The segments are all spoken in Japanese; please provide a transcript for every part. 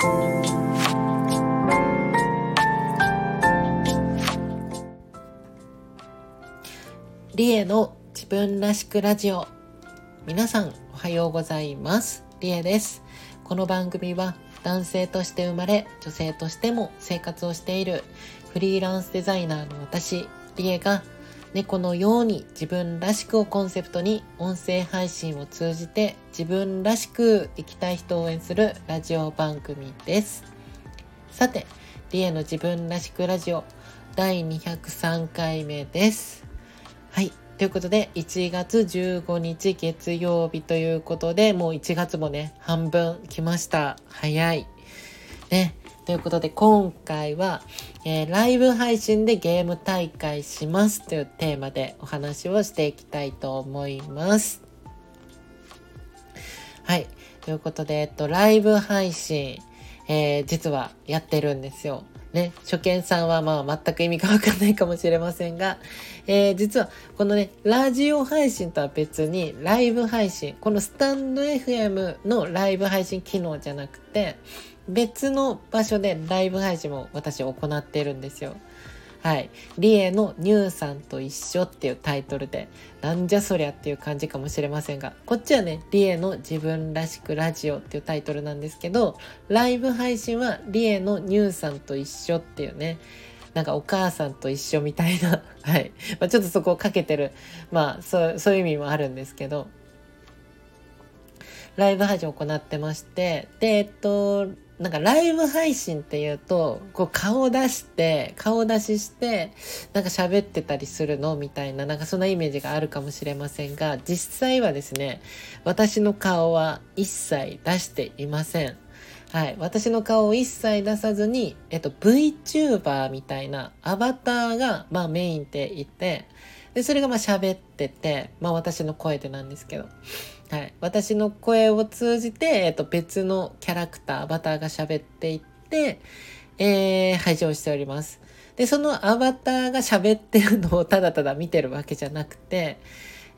リエの自分らしくラジオ。皆さんおはようございます。リエです。この番組は男性として生まれ女性としても生活をしているフリーランスデザイナーの私リエが猫のように自分らしくをコンセプトに音声配信を通じて自分らしく生きたい人を応援するラジオ番組です。さて、リエの自分らしくラジオ第203回目です。はい。ということで、1月15日月曜日ということで、もう1月もね、半分来ました。早い。ね。ということで今回は、えー、ライブ配信でゲーム大会しますというテーマでお話をしていきたいと思います。はい。ということで、えっと、ライブ配信、えー、実はやってるんですよ。ね、初見さんはまあ全く意味がわかんないかもしれませんが、えー、実はこのね、ラジオ配信とは別にライブ配信、このスタンド FM のライブ配信機能じゃなくて、別の場所でライブ配信も私行ってるんですよ。はい。リエのニューさんと一緒っていうタイトルで、なんじゃそりゃっていう感じかもしれませんが、こっちはね、リエの自分らしくラジオっていうタイトルなんですけど、ライブ配信はリエのニューさんと一緒っていうね、なんかお母さんと一緒みたいな、はい。まあ、ちょっとそこをかけてる、まあそう、そういう意味もあるんですけど、ライブ配信を行ってまして、で、えっと、なんかライブ配信っていうと、こう顔出して、顔出しして、なんか喋ってたりするのみたいな、なんかそんなイメージがあるかもしれませんが、実際はですね、私の顔は一切出していません。はい。私の顔を一切出さずに、えっと、VTuber みたいなアバターが、まあメインでいて、で、それがまあ喋ってて、まあ私の声でなんですけど。はい、私の声を通じて、えっと、別のキャラクター、アバターが喋っていって、えー、配信をしております。で、そのアバターが喋ってるのをただただ見てるわけじゃなくて、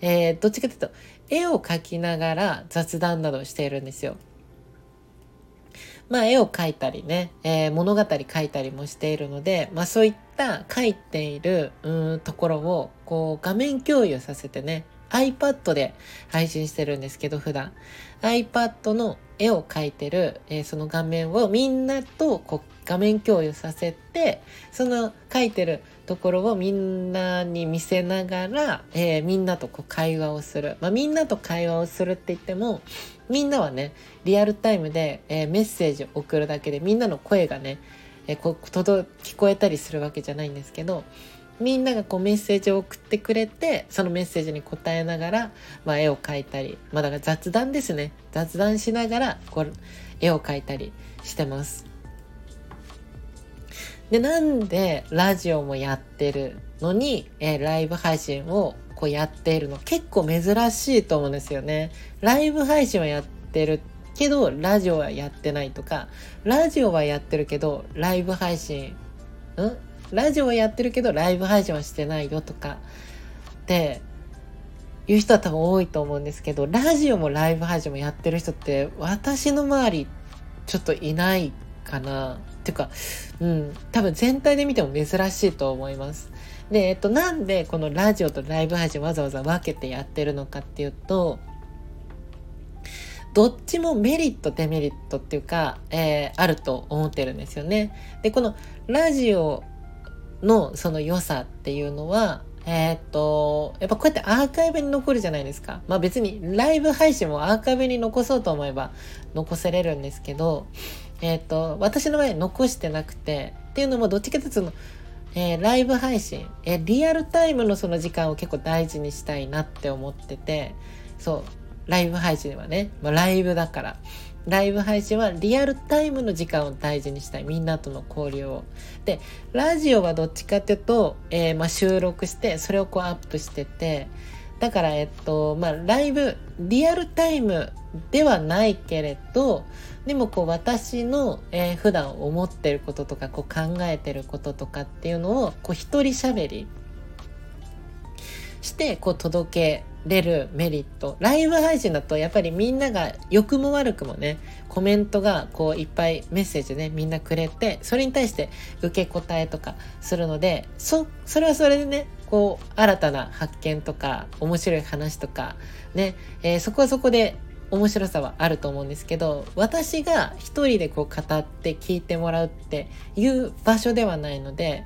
えー、どっちかというと、絵を描きながら雑談などをしているんですよ。まあ、絵を描いたりね、えー、物語描いたりもしているので、まあ、そういった描いているうところをこう画面共有させてね iPad で配信してるんですけど、普段。iPad の絵を描いてる、えー、その画面をみんなとこう画面共有させて、その描いてるところをみんなに見せながら、えー、みんなとこう会話をする。まあ、みんなと会話をするって言っても、みんなはね、リアルタイムで、えー、メッセージを送るだけで、みんなの声がね、えー、こ届聞こえたりするわけじゃないんですけど、みんながこうメッセージを送ってくれて、そのメッセージに答えながら、まあ、絵を描いたり、まあ、だから雑談ですね。雑談しながら、こう、絵を描いたりしてます。で、なんでラジオもやってるのに、えー、ライブ配信をこうやっているの結構珍しいと思うんですよね。ライブ配信はやってるけど、ラジオはやってないとか、ラジオはやってるけど、ライブ配信、んラジオはやってるけどライブ配信はしてないよとかっていう人は多分多いと思うんですけどラジオもライブ配信もやってる人って私の周りちょっといないかなっていうかうん多分全体で見ても珍しいと思います。で、えっと、なんでこのラジオとライブ配信わざわざ分けてやってるのかっていうとどっちもメリットデメリットっていうか、えー、あると思ってるんですよね。でこのラジオのその良さっていうのは、えー、っと、やっぱこうやってアーカイブに残るじゃないですか。まあ別にライブ配信もアーカイブに残そうと思えば残せれるんですけど、えー、っと、私の場合残してなくて、っていうのもどっちかというとその、えー、ライブ配信、えー、リアルタイムのその時間を結構大事にしたいなって思ってて、そう、ライブ配信はね、まあ、ライブだから。ライブ配信はリアルタイムの時間を大事にしたい。みんなとの交流を。で、ラジオはどっちかっていうと、えー、まあ、収録して、それをこうアップしてて、だから、えっと、まあ、ライブ、リアルタイムではないけれど、でもこう私の、えー、普段思ってることとか、こう考えてることとかっていうのを、こう一人喋りして、こう届けれるメリット。ライブ配信だとやっぱりみんなが良くも悪くもねコメントがこういっぱいメッセージねみんなくれてそれに対して受け答えとかするのでそそれはそれでねこう新たな発見とか面白い話とかね、えー、そこはそこで面白さはあると思うんですけど私が一人でこう語って聞いてもらうっていう場所ではないので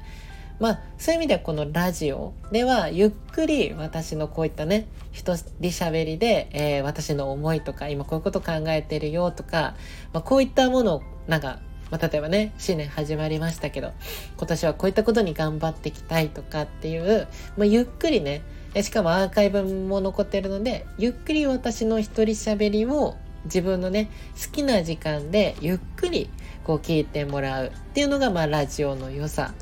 まあそういう意味ではこのラジオではゆっくり私のこういったね一人喋りで、えー、私の思いとか今こういうこと考えてるよとか、まあ、こういったものをなんか、まあ、例えばね新年始まりましたけど今年はこういったことに頑張っていきたいとかっていう、まあ、ゆっくりねしかもアーカイブも残ってるのでゆっくり私の一人喋りを自分のね好きな時間でゆっくりこう聞いてもらうっていうのがまあラジオの良さ。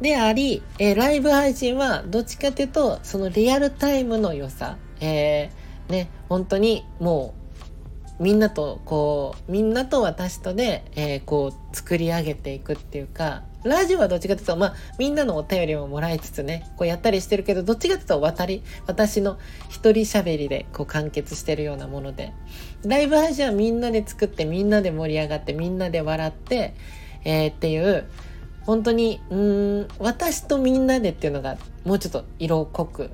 であり、えー、ライブ配信はどっちかっていうと、そのリアルタイムの良さ、えー、ね、本当にもう、みんなと、こう、みんなと私とで、えー、こう、作り上げていくっていうか、ラジオはどっちかというと、まあ、みんなのお便りももらいつつね、こうやったりしてるけど、どっちかというと、渡り、私の一人喋りで、こう、完結してるようなもので、ライブ配信はみんなで作って、みんなで盛り上がって、みんなで笑って、えー、っていう、本当にうん私とみんなでっていうのがもうちょっと色濃く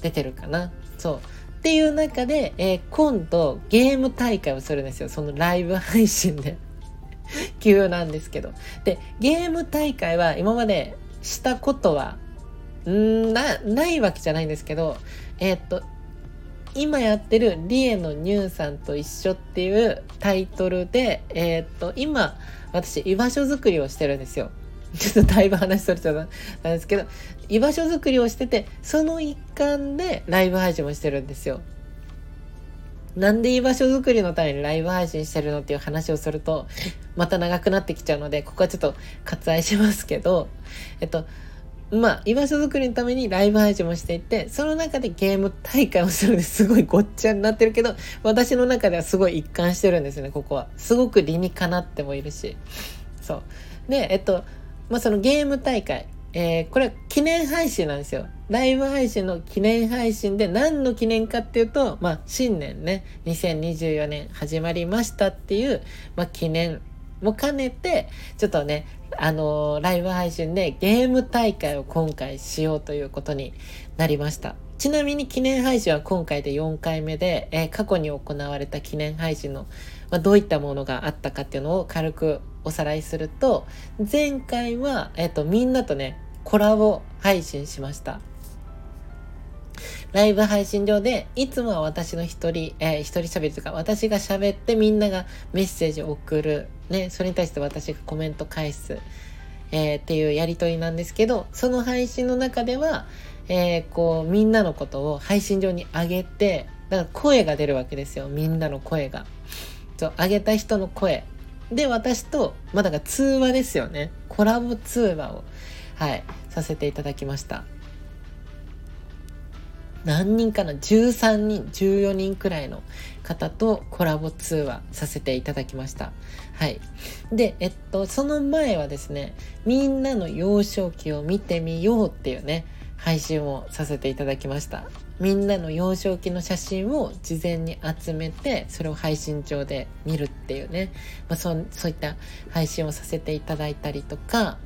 出てるかな。そう。っていう中で、えー、今度ゲーム大会をするんですよ。そのライブ配信で。急なんですけど。でゲーム大会は今までしたことはんなないわけじゃないんですけどえー、っと今やってる「リエのニューさんと一緒」っていうタイトルでえー、っと今私居場所づくりをしてるんですよ。ちょっとだいぶ話それちゃったんですけど、居場所づくりをしてて、その一環でライブ配信もしてるんですよ。なんで居場所づくりのためにライブ配信してるのっていう話をすると、また長くなってきちゃうので、ここはちょっと割愛しますけど、えっと、まあ、居場所づくりのためにライブ配信もしていて、その中でゲーム大会をするんですごいごっちゃになってるけど、私の中ではすごい一貫してるんですね、ここは。すごく理にかなってもいるし。そう。で、えっと、まあ、そのゲーム大会、えー、これは記念配信なんですよ。ライブ配信の記念配信で何の記念かっていうと、まあ、新年ね、2024年始まりましたっていう、まあ、記念も兼ねて、ちょっとね、あのー、ライブ配信でゲーム大会を今回しようということになりました。ちなみに記念配信は今回で4回目で、えー、過去に行われた記念配信の、まあ、どういったものがあったかっていうのを軽くおさらいすると、前回は、えっと、みんなとね、コラボ配信しました。ライブ配信上で、いつもは私の一人、えー、一人喋りとか、私が喋ってみんながメッセージを送る。ね、それに対して私がコメント返す。えー、っていうやりとりなんですけど、その配信の中では、えー、こう、みんなのことを配信上に上げて、だから声が出るわけですよ。みんなの声が。そう、上げた人の声。で、私と、まあ、だか通話ですよね。コラボ通話を、はい、させていただきました。何人かな ?13 人、14人くらいの方とコラボ通話させていただきました。はい。で、えっと、その前はですね、みんなの幼少期を見てみようっていうね、配信をさせていただきました。みんなの幼少期の写真を事前に集めてそれを配信上で見るっていうね、まあ、そそういった配信をさせていただいたりとか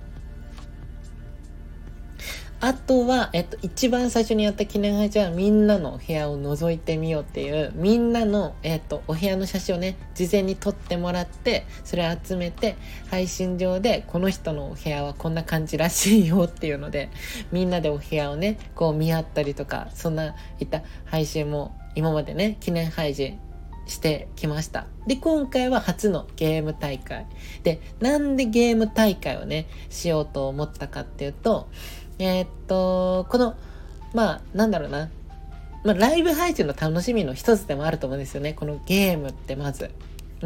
あとは、えっと、一番最初にやった記念配信はみんなのお部屋を覗いてみようっていうみんなの、えっと、お部屋の写真をね事前に撮ってもらってそれ集めて配信上でこの人のお部屋はこんな感じらしいよっていうのでみんなでお部屋をねこう見合ったりとかそんないった配信も今までね記念配信してきました。で、今回は初のゲーム大会。で、なんでゲーム大会をね、しようと思ったかっていうと、えー、っと、この、まあ、なんだろうな。まあ、ライブ配信の楽しみの一つでもあると思うんですよね。このゲームってまず。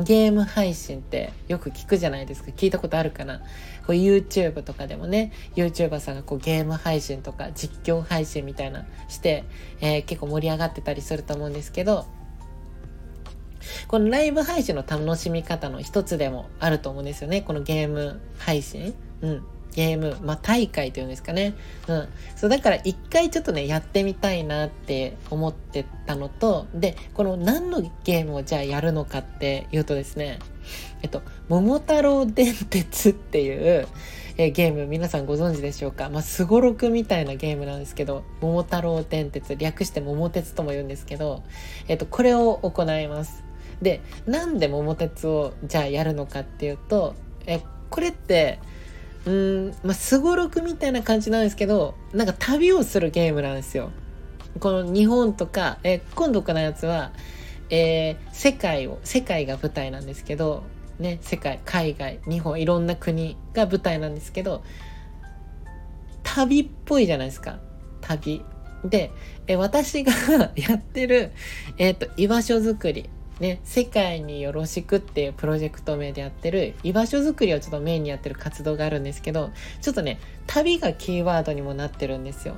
ゲーム配信ってよく聞くじゃないですか。聞いたことあるかなこう YouTube とかでもね、YouTuber さんがこうゲーム配信とか実況配信みたいなして、えー、結構盛り上がってたりすると思うんですけど、このライブ配信の楽しみ方の一つでもあると思うんですよね。このゲーム配信。うん。ゲーム、まあ、大会というんですかね。うん。そう、だから一回ちょっとね、やってみたいなって思ってたのと、で、この何のゲームをじゃあやるのかっていうとですね、えっと、桃太郎電鉄っていう、えゲーム皆さんご存知でしょうか、すごろくみたいなゲームなんですけど、桃太郎電鉄、略して桃鉄とも言うんですけど、えっと、これを行います。で、なんで桃鉄をじゃあやるのかっていうと、え、これって、うん、まあ、すごろくみたいな感じなんですけど、なんか旅をするゲームなんですよ。この日本とか、え今度からのやつは、えー、世界を、世界が舞台なんですけど、ね、世界、海外、日本、いろんな国が舞台なんですけど、旅っぽいじゃないですか。旅。で、え私が やってる、えっ、ー、と、居場所づくり。ね、世界によろしくっていうプロジェクト名でやってる居場所づくりをちょっとメインにやってる活動があるんですけど、ちょっとね、旅がキーワードにもなってるんですよ。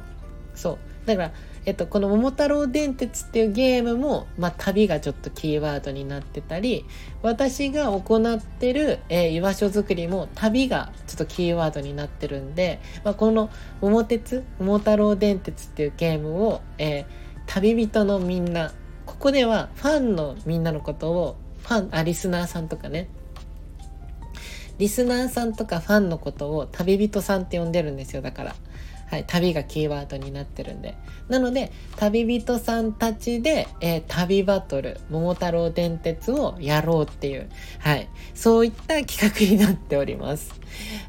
そう。だから、えっと、この桃太郎電鉄っていうゲームも、まあ、旅がちょっとキーワードになってたり、私が行ってる、えー、居場所づくりも旅がちょっとキーワードになってるんで、まあ、この桃鉄、桃太郎電鉄っていうゲームを、えー、旅人のみんなここではファンのみんなのことをファンあリスナーさんとかねリスナーさんとかファンのことを旅人さんって呼んでるんですよだからはい、旅がキーワードになってるんで。なので、旅人さんたちで、えー、旅バトル、桃太郎電鉄をやろうっていう、はい、そういった企画になっております。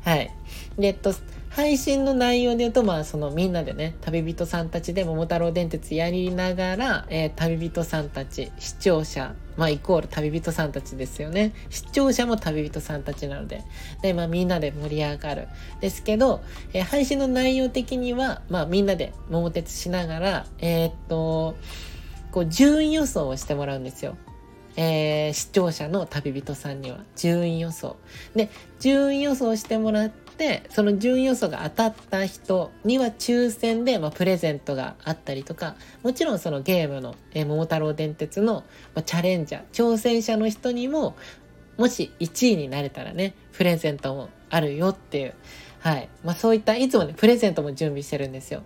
はい。えっと、配信の内容で言うと、まあ、そのみんなでね、旅人さんたちで桃太郎電鉄やりながら、えー、旅人さんたち、視聴者、まあ、イコール旅人さんたちですよね。視聴者も旅人さんたちなので。で、まあ、みんなで盛り上がる。ですけど、えー、配信の内容的には、まあ、みんなで桃鉄しながら、えー、っと、こう、順位予想をしてもらうんですよ。えー、視聴者の旅人さんには順位予想。で、順位予想してもらって、その順位予想が当たった人には抽選で、まあ、プレゼントがあったりとか、もちろんそのゲームの、えー、桃太郎電鉄の、まあ、チャレンジャー、挑戦者の人にも、もし1位になれたらね、プレゼントもあるよっていう、はい。まあそういった、いつもね、プレゼントも準備してるんですよ。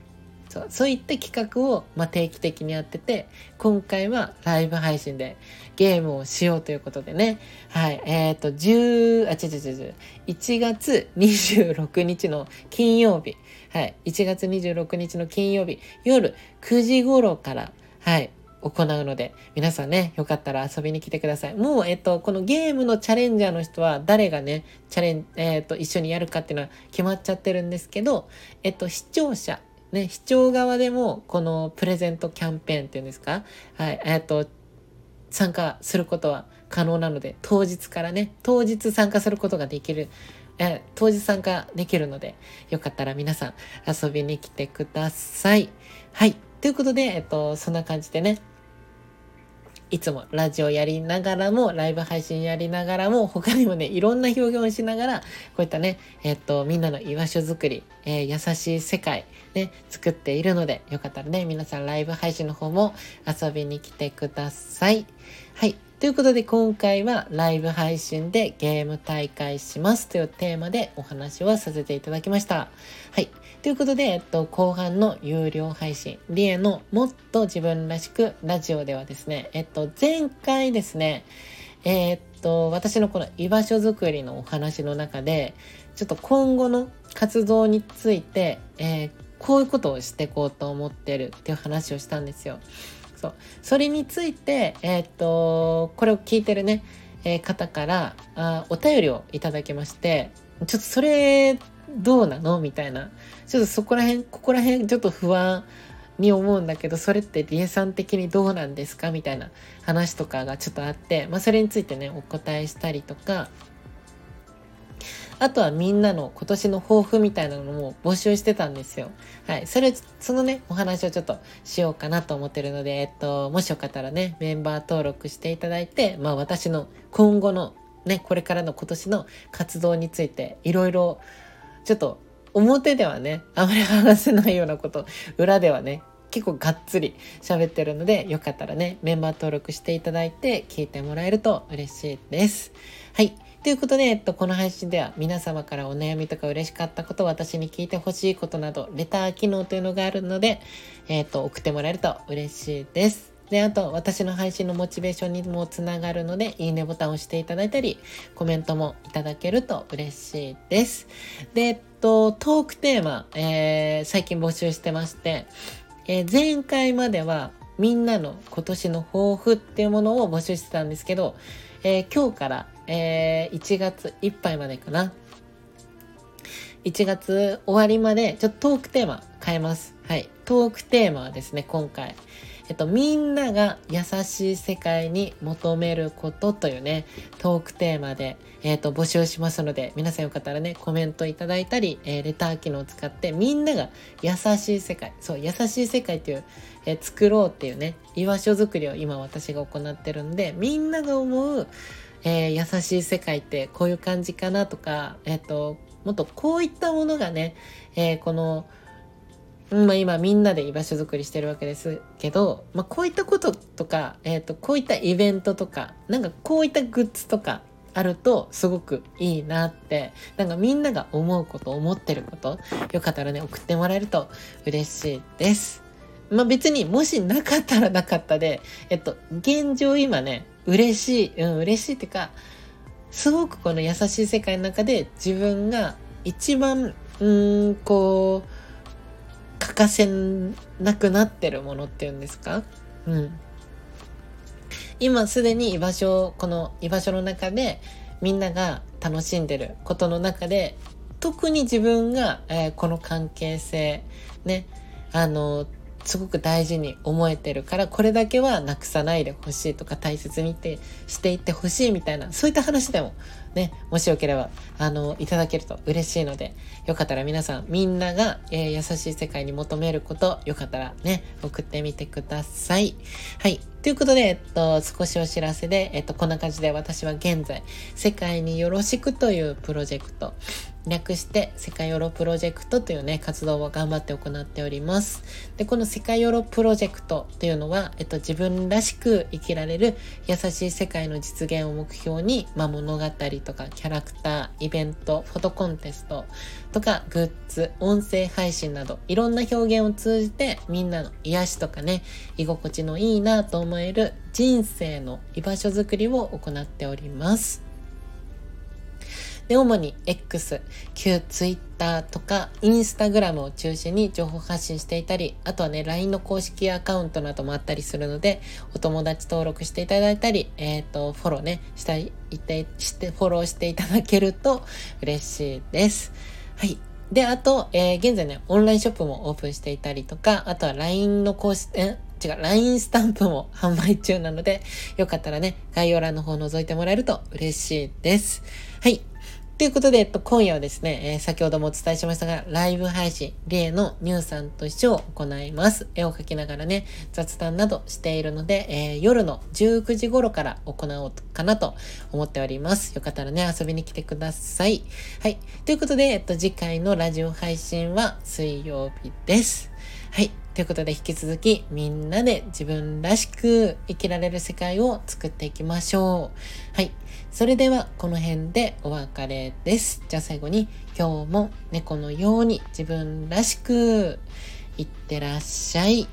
そうそういった企画を、まあ、定期的にやってて、今回はライブ配信でゲームをしようということでね。はい。えっ、ー、と、10、あ、違う違う違う。1月26日の金曜日。はい。1月26日の金曜日、夜9時頃から、はい。行うので、皆さんね、よかったら遊びに来てください。もう、えっと、このゲームのチャレンジャーの人は、誰がね、チャレン、えっと、一緒にやるかっていうのは決まっちゃってるんですけど、えっと、視聴者、ね、視聴側でも、このプレゼントキャンペーンっていうんですか？はい、えっと、参加することは可能なので、当日からね、当日参加することができる、え当日参加できるので、よかったら皆さん遊びに来てください。はい。ということで、えっと、そんな感じでね、いつもラジオやりながらも、ライブ配信やりながらも、他にもね、いろんな表現をしながら、こういったね、えっと、みんなの居場所づくり、えー、優しい世界、ね、作っているので、よかったらね、皆さんライブ配信の方も遊びに来てください。はい。ということで今回はライブ配信でゲーム大会しますというテーマでお話をさせていただきました。はい。ということで、えっと、後半の有料配信、リエのもっと自分らしくラジオではですね、えっと、前回ですね、えー、っと、私のこの居場所づくりのお話の中で、ちょっと今後の活動について、えー、こういうことをしていこうと思ってるっていう話をしたんですよ。そう。それについて、えー、っと、これを聞いてるね、えー、方からあお便りをいただきまして、ちょっとそれどうなの？みたいな。ちょっとそこら辺、ここら辺ちょっと不安に思うんだけど、それってリエさん的にどうなんですか？みたいな話とかがちょっとあって、まあそれについてね、お答えしたりとか、あとはみんなの今年の抱負みたいなのも募集してたんですよ。はい。それ、そのね、お話をちょっとしようかなと思ってるので、えっと、もしよかったらね、メンバー登録していただいて、まあ私の今後のね、これからの今年の活動について、いろいろちょっと表ではね、あまり話せないようなこと、裏ではね、結構がっつり喋ってるので、よかったらね、メンバー登録していただいて聞いてもらえると嬉しいです。はい。ということで、えっと、この配信では皆様からお悩みとか嬉しかったこと、私に聞いてほしいことなど、レター機能というのがあるので、えっと、送ってもらえると嬉しいです。で、あと、私の配信のモチベーションにもつながるので、いいねボタンを押していただいたり、コメントもいただけると嬉しいです。で、えっと、トークテーマ、えー、最近募集してまして、えー、前回までは、みんなの今年の抱負っていうものを募集してたんですけど、えー、今日から、えー、1月いっぱいまでかな。1月終わりまで、ちょっとトークテーマ変えます。はい。トークテーマはですね、今回。えっと、みんなが優しい世界に求めることというね、トークテーマで、えっと、募集しますので、皆さんよかったらね、コメントいただいたり、えー、レター機能を使って、みんなが優しい世界、そう、優しい世界っていう、えー、作ろうっていうね、居場所づくりを今私が行ってるんで、みんなが思う、えー、優しい世界ってこういう感じかなとか、えっ、と、もっとこういったものがね、えこの、まあ、今みんなで居場所づくりしてるわけですけど、まあ、こういったこととか、え、ー、と、こういったイベントとか、なんかこういったグッズとかあるとすごくいいなって、なんかみんなが思うこと、思ってること、よかったらね、送ってもらえると嬉しいです。まあ、別にもしなかったらなかったで、えっと、現状今ね、嬉しい、うん、嬉しいっていうか、すごくこの優しい世界の中で自分が一番、うん、こう、欠かせなくなってるものっていうんですか？うん。今すでに居場所、この居場所の中でみんなが楽しんでることの中で特に自分が、えー、この関係性ね、あの、すごく大事に思えてるからこれだけはなくさないでほしいとか大切にてしていってほしいみたいなそういった話でもねもしよければあのいただけると嬉しいのでよかったら皆さんみんなが、えー、優しい世界に求めることよかったらね送ってみてください。はい。ということで、えっと、少しお知らせで、えっと、こんな感じで私は現在、世界によろしくというプロジェクト、略して世界ヨロプロジェクトというね、活動を頑張って行っております。で、この世界ヨロプロジェクトというのは、えっと、自分らしく生きられる優しい世界の実現を目標に、まあ、物語とかキャラクター、イベント、フォトコンテストとかグッズ、音声配信など、いろんな表現を通じてみんなの癒しとかね、居心地のいいなと思える人生の居場所づくりを行っております。で、主に X、旧 Twitter とか Instagram を中心に情報発信していたり、あとはね、LINE の公式アカウントなどもあったりするので、お友達登録していただいたり、えっ、ー、と、フォローね、したい、て、して、フォローしていただけると嬉しいです。はい。で、あと、えー、現在ね、オンラインショップもオープンしていたりとか、あとは LINE の公式、え違う、LINE スタンプも販売中なので、よかったらね、概要欄の方覗いてもらえると嬉しいです。はい。ということで、えっと、今夜はですね、えー、先ほどもお伝えしましたが、ライブ配信、例のニューさんと一緒を行います。絵を描きながらね、雑談などしているので、えー、夜の19時頃から行おうかなと思っております。よかったらね、遊びに来てください。はい。ということで、えっと、次回のラジオ配信は水曜日です。はい。ということで引き続きみんなで自分らしく生きられる世界を作っていきましょう。はい。それではこの辺でお別れです。じゃあ最後に今日も猫のように自分らしくいってらっしゃい。